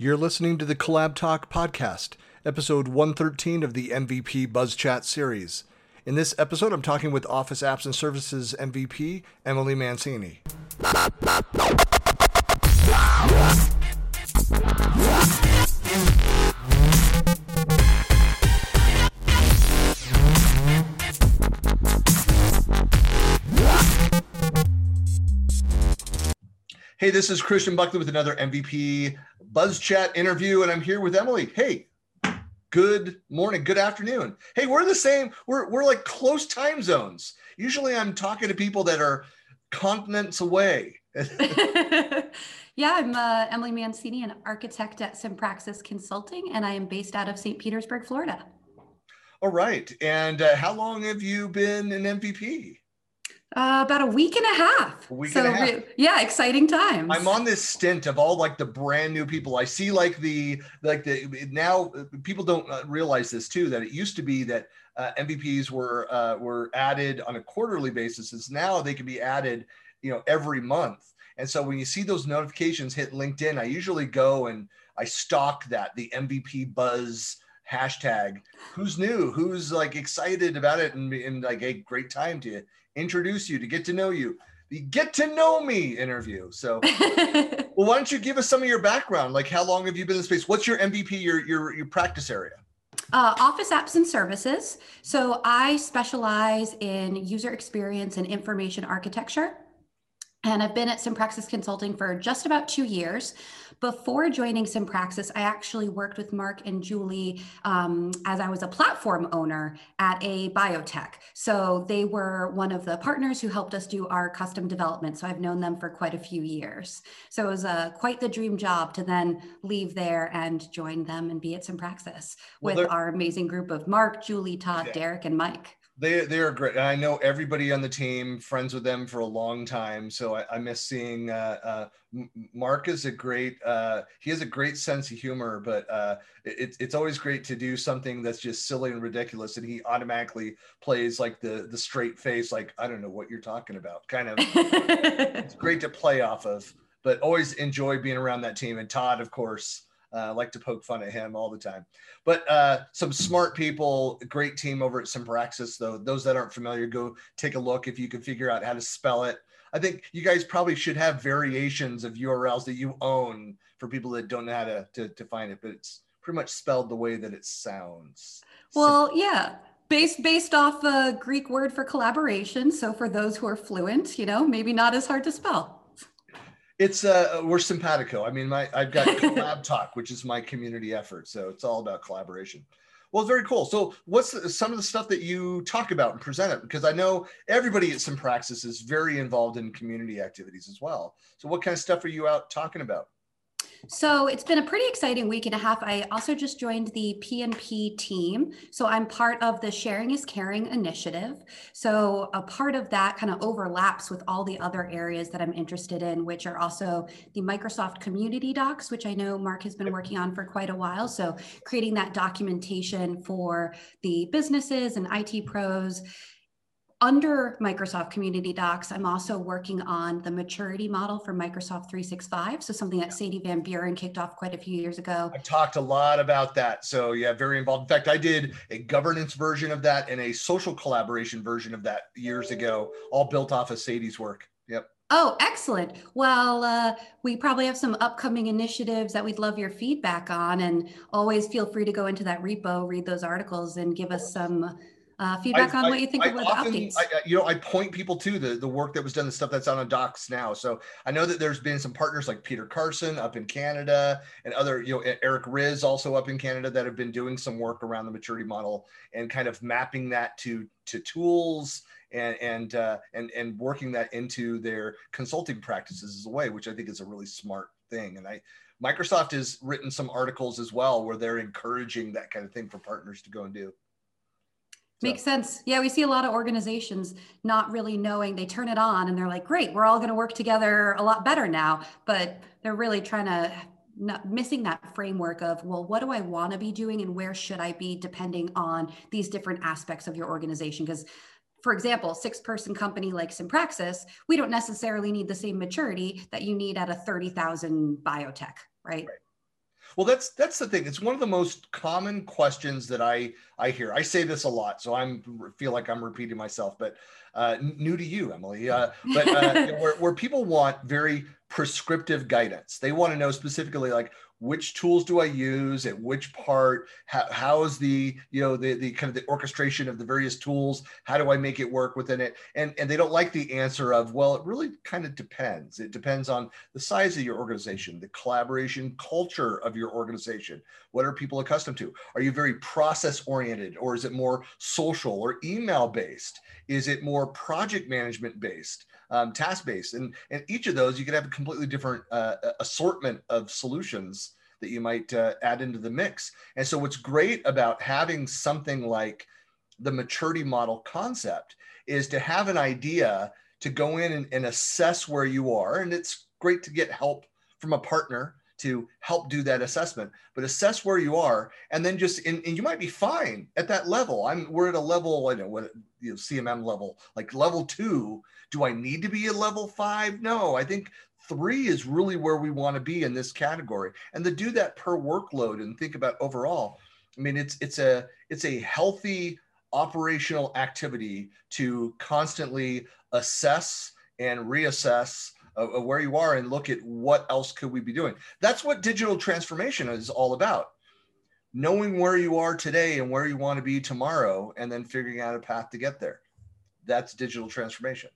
You're listening to the Collab Talk podcast, episode 113 of the MVP Buzz Chat series. In this episode, I'm talking with Office Apps and Services MVP, Emily Mancini. Hey, this is Christian Buckley with another MVP Buzz Chat interview, and I'm here with Emily. Hey, good morning, good afternoon. Hey, we're the same. We're we're like close time zones. Usually, I'm talking to people that are continents away. yeah, I'm uh, Emily Mancini, an architect at Sympraxis Consulting, and I am based out of St. Petersburg, Florida. All right. And uh, how long have you been an MVP? Uh, about a week and a half. A week so, and a half. re- yeah, exciting times. I'm on this stint of all like the brand new people. I see like the like the now uh, people don't uh, realize this too that it used to be that uh, MVPs were uh, were added on a quarterly basis. Is now they can be added, you know, every month. And so when you see those notifications hit LinkedIn, I usually go and I stalk that the MVP buzz hashtag. Who's new? Who's like excited about it and, and like a great time to introduce you to get to know you. The get to know me interview. So, well, why don't you give us some of your background? Like, how long have you been in space? What's your MVP, your your your practice area? Uh, office apps and services. So I specialize in user experience and information architecture. And I've been at Sympraxis Consulting for just about two years. Before joining Sympraxis, I actually worked with Marc and Julie um, as I was a platform owner at a biotech. So they were one of the partners who helped us do our custom development. So I've known them for quite a few years. So it was uh, quite the dream job to then leave there and join them and be at Sympraxis Well, with our amazing group of Marc, Julie, Todd, Yeah. Derek, and Mike. They they are great. And I know everybody on the team, friends with them for a long time. So I, I miss seeing. Uh, uh, Marc is a great. Uh, he has a great sense of humor, but uh, it, it's always great to do something that's just silly and ridiculous, and he automatically plays like the the straight face, like I don't know what you're talking about, kind of. it's great to play off of, but always enjoy being around that team. And Todd, of course, uh, like to poke fun at him all the time. But uh, some smart people, great team over at Sympraxis, though. Those that aren't familiar, go take a look if you can figure out how to spell it. I think you guys probably should have variations of URLs that you own for people that don't know how to, to, to find it, but it's pretty much spelled the way that it sounds. Well, yeah. Based based off a Greek word for collaboration. So for those who are fluent, you know, maybe not as hard to spell. It's uh we're simpatico. I mean, my I've got Collab Talk, which is my community effort, so it's all about collaboration. Well, it's very cool. So, what's the, some of the stuff that you talk about and present it? Because I know everybody at Sympraxis is very involved in community activities as well. So, what kind of stuff are you out talking about? So it's been a pretty exciting week and a half. I also just joined the PNP team. So I'm part of the Sharing is Caring initiative. So a part of that kind of overlaps with all the other areas that I'm interested in, which are also the Microsoft community docs, which I know Marc has been working on for quite a while. So creating that documentation for the businesses and IT pros under Microsoft Community Docs, I'm also working on the maturity model for Microsoft 365. So something that Sadie Van Buren kicked off quite a few years ago. I've talked a lot about that. So, yeah, very involved. In fact, I did a governance version of that and a social collaboration version of that years ago, all built off of Sadie's work. Yep. Oh, excellent. Well, uh, we probably have some upcoming initiatives that we'd love your feedback on. And always feel free to go into that repo, read those articles, and give us some uh, feedback I- on I- what you think I of the updates. I, you know, I point people to the the work that was done, the stuff that's on the docs now. So I know that there's been some partners like Peter Carson up in Canada and other, you know, Eric Riz also up in Canada that have been doing some work around the maturity model and kind of mapping that to to tools and and uh, and and working that into their consulting practices as a way, which I think is a really smart thing. And I Microsoft has written some articles as well where they're encouraging that kind of thing for partners to go and do. So- Makes sense. Yeah, we see a lot of organizations not really knowing. They turn it on and they're like, great, we're all going to work together a lot better now. But they're really trying to not missing that framework of well what do i want to be doing and where should i be depending on these different aspects of your organization because for example, six person company like Sympraxis, we don't necessarily need the same maturity that you need at a 30,000 biotech, right? Well, that's that's the thing. It's one of the most common questions that I I hear. I say this a lot, so I'm feel like I'm repeating myself, but uh, new to you, Emily. Uh, but uh, where, where people want very prescriptive guidance, they want to know specifically like which tools do I use at which part? How, how is the you know the the kind of the orchestration of the various tools? How do I make it work within it? And and they don't like the answer of well, it really kind of depends. It depends on the size of your organization, the collaboration culture of your organization. What are people accustomed to? Are you very process oriented, or is it more social or email based? Is it more project management based? Um, task based. And, and each of those, you could have a completely different uh, assortment of solutions that you might uh, add into the mix. And so, what's great about having something like the maturity model concept is to have an idea to go in and, and assess where you are. And it's great to get help from a partner to help do that assessment but assess where you are and then just and, and, you might be fine at that level i'm we're at a level i know what you know cmm level like level two do I need to be a level five? No, I think three is really where we want to be in this category. And to do that per workload and think about overall, I mean, it's it's a it's a healthy operational activity to constantly assess and reassess uh, where you are and look at what else could we be doing. That's what digital transformation is all about. Knowing where you are today and where you want to be tomorrow, and then figuring out a path to get there. That's digital transformation.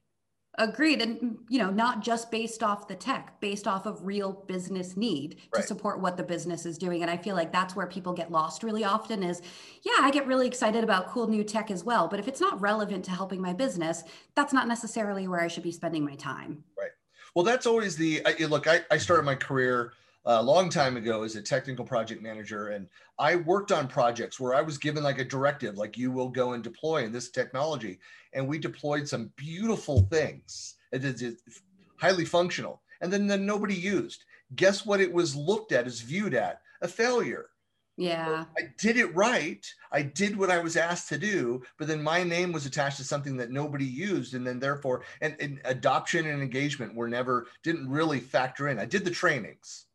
Agreed. And, you know, not just based off the tech, based off of real business need right. to support what the business is doing. And I feel like that's where people get lost really often is, yeah, I get really excited about cool new tech as well. But if it's not relevant to helping my business, that's not necessarily where I should be spending my time. Right. Well, that's always the I, look, I, I started my career a long time ago as a technical project manager and i worked on projects where i was given like a directive like you will go and deploy in this technology and we deployed some beautiful things it is highly functional and then, then nobody used. Guess what it was looked at as viewed at? A failure yeah i did it right i did what i was asked to do but then my name was attached to something that nobody used and then therefore and, and adoption and engagement were never didn't really factor in i did the trainings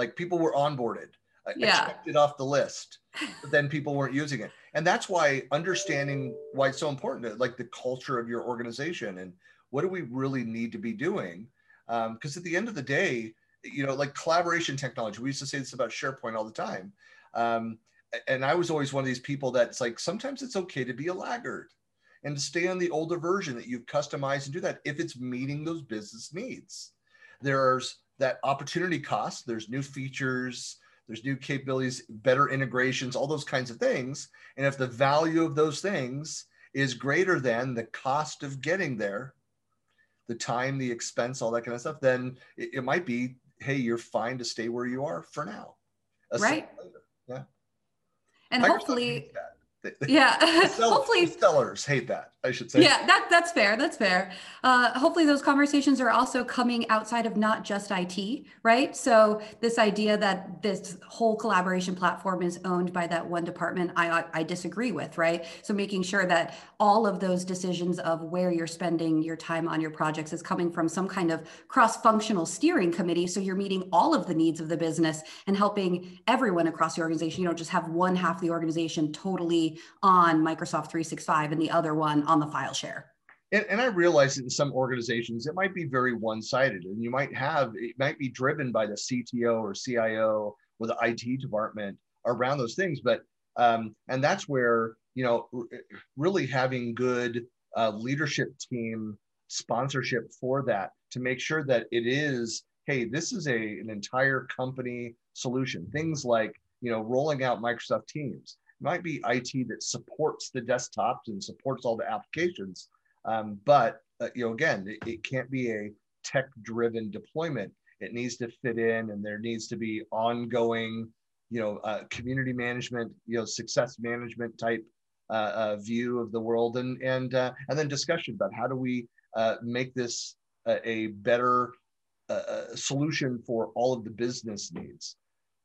like people were onboarded. I, yeah. I checked it off the list, but then people weren't using it. And that's why understanding why it's so important, to, like the culture of your organization and what do we really need to be doing? Because um, at the end of the day, you know, like collaboration technology, we used to say this about SharePoint all the time. Um, and I was always one of these people that's like, sometimes it's okay to be a laggard and to stay on the older version that you've customized and do that if it's meeting those business needs. There's that opportunity cost. There's new features, there's new capabilities, better integrations, all those kinds of things. And if the value of those things is greater than the cost of getting there, the time, the expense, all that kind of stuff, then it, it might be, hey, you're fine to stay where you are for now. Right. Yeah. And Microsoft hopefully, yeah. Sell, hopefully sellers hate that i should say. Yeah that, that's fair that's fair. Uh, hopefully those conversations are also coming outside of not just it right? So this idea that this whole collaboration platform is owned by that one department i i disagree with right? So making sure that all of those decisions of where you're spending your time on your projects is coming from some kind of cross-functional steering committee. So you're meeting all of the needs of the business and helping everyone across the organization. You don't just have one half of the organization totally on Microsoft 365 and the other one on the file share. And, and I realize that in some organizations, it might be very one sided and you might have, it might be driven by the CTO or CIO or the IT department around those things. But, um, and that's where, you know, really having good uh, leadership team sponsorship for that to make sure that it is, hey, this is a, an entire company solution. Things like, you know, rolling out Microsoft Teams might be IT that supports the desktops and supports all the applications. Um, but uh, you know, again, it, it can't be a tech-driven deployment. It needs to fit in, and there needs to be ongoing, you know, uh, community management, you know, success management type uh, uh view of the world, and and uh, and then discussion about how do we uh, make this a better solution for all of the business needs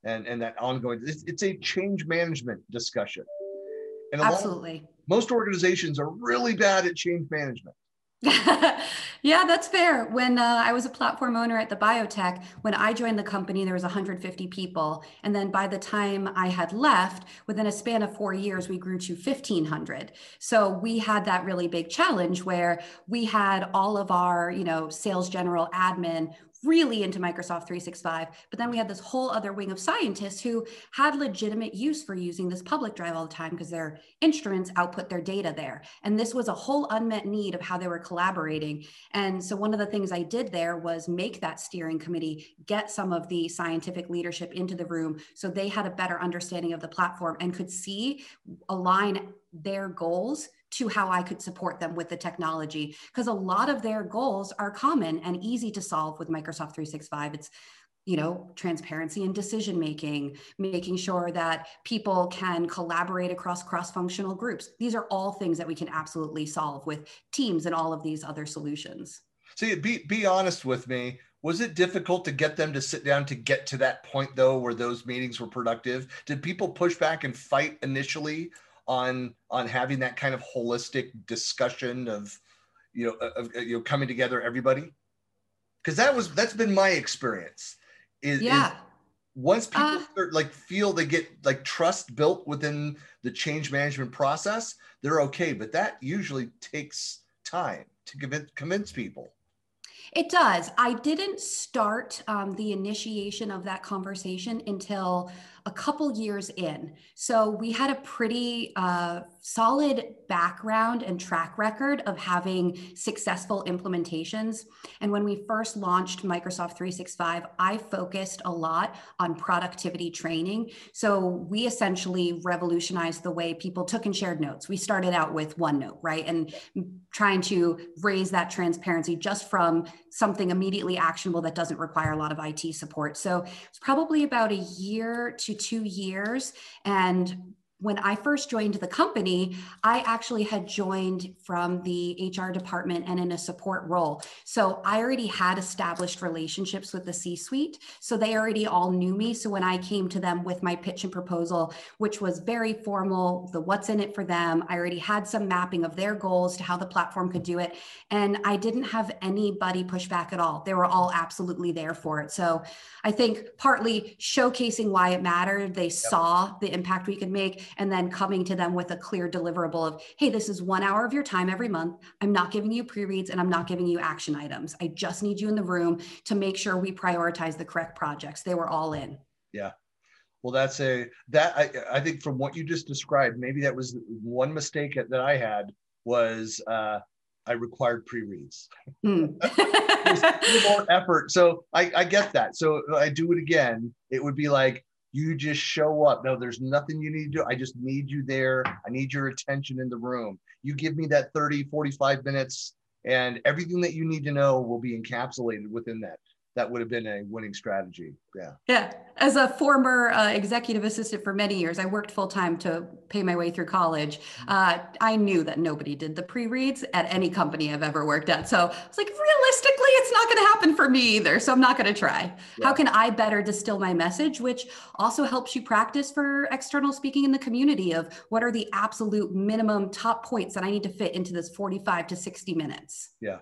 and, and that ongoing, it's, it's a change management discussion. And Absolutely. most organizations are really bad at change management. Yeah, that's fair. When uh, I was a platform owner at the biotech, when I joined the company, there was 150 people. And then by the time I had left, within a span of four years, we grew to 1,500. So we had that really big challenge where we had all of our, you know, sales general admin really into Microsoft 365. But then we had this whole other wing of scientists who had legitimate use for using this public drive all the time because their instruments output their data there. And this was a whole unmet need of how they were collaborating. And so one of the things I did there was make that steering committee get some of the scientific leadership into the room so they had a better understanding of the platform and could see align their goals to how I could support them with the technology. Because a lot of their goals are common and easy to solve with Microsoft 365. It's you know transparency and decision making making sure that people can collaborate across cross functional groups these are all things that we can absolutely solve with teams and all of these other solutions see be, be honest with me was it difficult to get them to sit down to get to that point though where those meetings were productive did people push back and fight initially on on having that kind of holistic discussion of you know of, you know coming together everybody? Because that was that's been my experience is, yeah. Is once people uh, start like feel they get like trust built within the change management process they're okay but that usually takes time to convince, convince people it does i didn't start um, the initiation of that conversation until a couple years in. So we had a pretty uh, solid background and track record of having successful implementations. And when we first launched Microsoft 365, I focused a lot on productivity training. So we essentially revolutionized the way people took and shared notes. We started out with OneNote, right? And trying to raise that transparency just from something immediately actionable that doesn't require a lot of IT support. So it's probably about a year to two years. And when I first joined the company, I actually had joined from the HR department and in a support role. So I already had established relationships with the C suite. So they already all knew me. So when I came to them with my pitch and proposal, which was very formal, the what's in it for them, I already had some mapping of their goals to how the platform could do it. And I didn't have anybody push back at all. They were all absolutely there for it. So I think partly showcasing why it mattered, they yep. saw the impact we could make and then coming to them with a clear deliverable of, hey, this is one hour of your time every month. I'm not giving you pre reads and I'm not giving you action items. I just need you in the room to make sure we prioritize the correct projects. They were all in. Yeah. Well, that's a that I, I think from what you just described, maybe that was one mistake that I had was uh, I required pre-reads. Mm. more effort. So I, I get that. So I do it again. It would be like, you just show up. No, there's nothing you need to do. I just need you there. I need your attention in the room. You give me that 30, 45 minutes, and everything that you need to know will be encapsulated within that that would have been a winning strategy. Yeah. Yeah. As a former uh, executive assistant for many years, I worked full time to pay my way through college. Mm-hmm. Uh, I knew that nobody did the pre reads at any company I've ever worked at. So I was like, realistically, it's not going to happen for me either. So I'm not going to try. Yeah. How can I better distill my message, which also helps you practice for external speaking in the community of what are the absolute minimum top points that I need to fit into this 45 to 60 minutes? Yeah.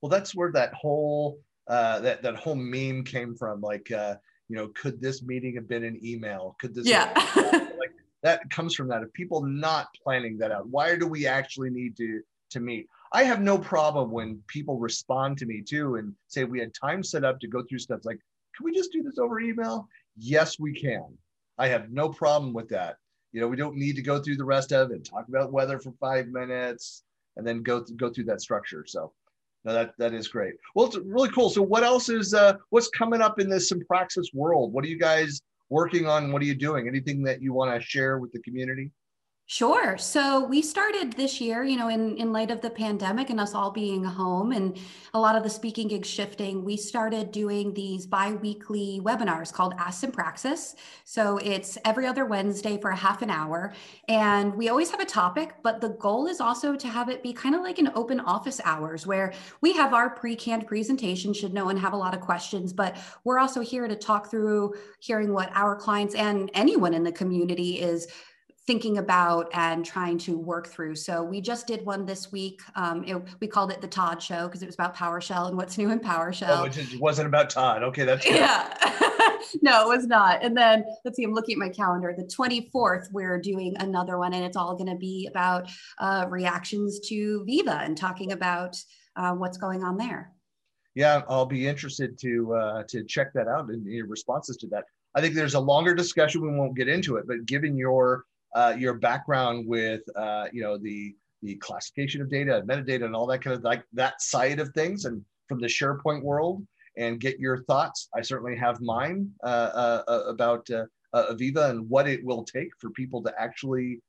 Well, that's where that whole uh, that that whole meme came from. Like, uh, you know, could this meeting have been an email? Could this? Yeah. like that comes from that. Of people not planning that out. Why do we actually need to to meet? I have no problem when people respond to me too and say we had time set up to go through stuff. Like, can we just do this over email? Yes, we can. I have no problem with that. You know, we don't need to go through the rest of it, talk about weather for five minutes, and then go th- go through that structure. So no, that that is great. Well, it's really cool. So, what else is uh, what's coming up in the Sympraxis world? What are you guys working on? What are you doing? Anything that you want to share with the community? Sure. So we started this year, you know, in, in light of the pandemic and us all being home and a lot of the speaking gigs shifting, we started doing these bi-weekly webinars called Ask Sympraxis. So it's every other Wednesday for a half an hour. And we always have a topic, but the goal is also to have it be kind of like an open office hours where we have our pre-canned presentation should no one have a lot of questions, but we're also here to talk through hearing what our clients and anyone in the community is thinking about and trying to work through. So we just did one this week. Um, it, we called it the Todd Show because it was about PowerShell and what's new in PowerShell. Oh, it wasn't about Todd. Okay, that's good. yeah. no, it was not. And then let's see, I'm looking at my calendar. The 24th, we're doing another one, and it's all going to be about uh, reactions to Viva and talking about uh, what's going on there. Yeah, I'll be interested to uh, to check that out and your responses to that. I think there's a longer discussion. We won't get into it, but given your uh, your background with uh, you know the the classification of data, and metadata, and all that kind of like that side of things, and from the SharePoint world, and get your thoughts. I certainly have mine uh, uh, uh about uh, Aviva and what it will take for people to actually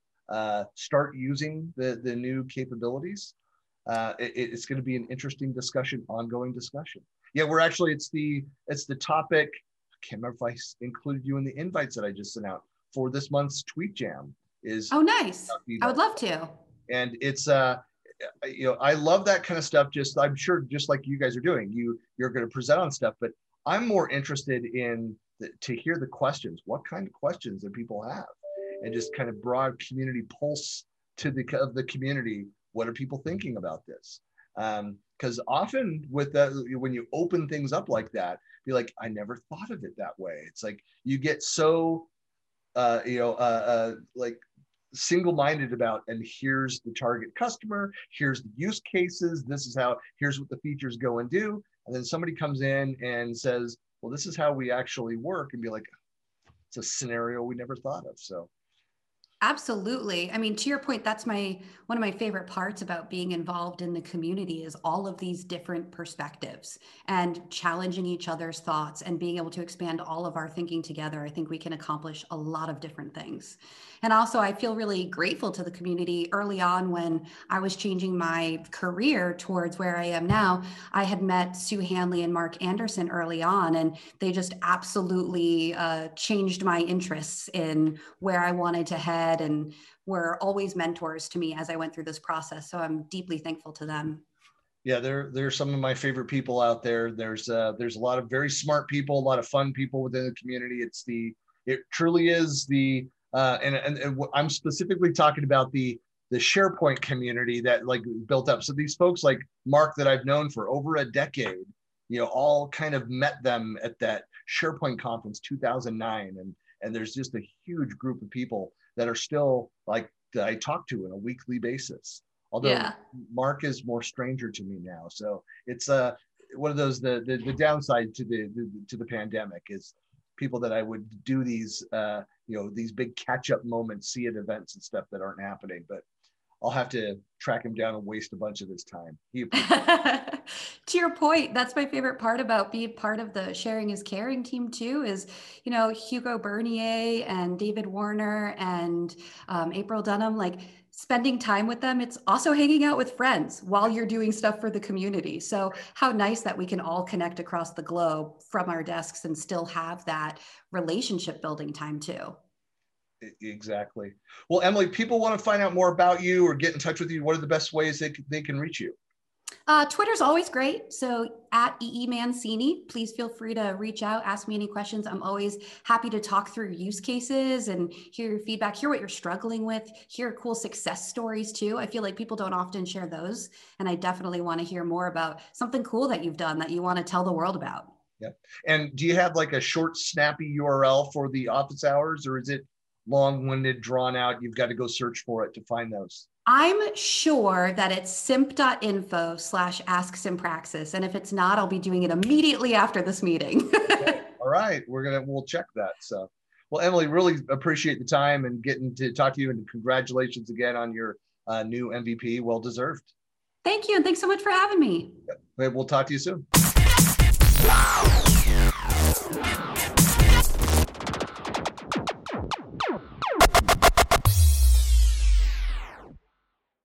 start using the the new capabilities. It, it's going to be an interesting discussion, ongoing discussion. Yeah, we're actually it's the it's the topic. I can't remember if I included you in the invites that I just sent out for this month's tweet jam is oh nice. I would love to. And it's uh you know i love that kind of stuff just i'm sure just like you guys are doing you you're going to present on stuff but i'm more interested in the, to hear the questions what kind of questions that people have and just kind of broad community pulse to the of the community what are people thinking about this? Um, because um, often with that when you open things up like that be like i never thought of it that way. It's like you get so uh, you know, uh, uh, like single-minded about and here's the target customer here's the use cases this is how here's what the features go and do. And then somebody comes in and says well this is how we actually work and be like it's a scenario we never thought of. So Absolutely. I mean, to your point, that's my one of my favorite parts about being involved in the community is all of these different perspectives and challenging each other's thoughts and being able to expand all of our thinking together. I think we can accomplish a lot of different things. And also, I feel really grateful to the community early on when I was changing my career towards where I am now. I had met Sue Hanley and Marc Anderson early on, and they just absolutely uh, changed my interests in where I wanted to head and were always mentors to me as I went through this process. So I'm deeply thankful to them. Yeah, they're they're some of my favorite people out there. There's uh, there's a lot of very smart people, a lot of fun people within the community. It's the it truly is the uh, and, and, and I'm specifically talking about the the SharePoint community that like built up. So these folks like Marc that I've known for over a decade, you know, all kind of met them at that SharePoint conference 2009, and and there's just a huge group of people that are still like that I talk to on a weekly basis. Although yeah. Marc is more stranger to me now, so it's uh one of those the the, the downside to the, the to the pandemic is people that I would do these, uh, you know, these big catch up moments, see at events and stuff that aren't happening. But I'll have to track him down and waste a bunch of his time. to your point, that's my favorite part about being part of the Sharing is Caring team too. Is you know Hugo Bernier and David Warner and um, April Dunham, like spending time with them. It's also hanging out with friends while you're doing stuff for the community. So how nice that we can all connect across the globe from our desks and still have that relationship building time too. Exactly. Well, Emily, people want to find out more about you or get in touch with you. What are the best ways they, they can reach you? Uh, Twitter's always great. So at EE Mancini, please feel free to reach out, ask me any questions. I'm always happy to talk through use cases and hear your feedback, hear what you're struggling with, hear cool success stories too. I feel like people don't often share those. And I definitely want to hear more about something cool that you've done that you want to tell the world about. Yeah. And do you have like a short, snappy URL for the office hours or is it long-winded, drawn out. You've got to go search for it to find those. I'm sure that it's simp.info slash ask Sympraxis. And if it's not, I'll be doing it immediately after this meeting. okay. All right. We're going to, we'll check that. So, well, Emily, really appreciate the time and getting to talk to you and congratulations again on your uh, new MVP. Well deserved. Thank you. And thanks so much for having me. We'll talk to you soon.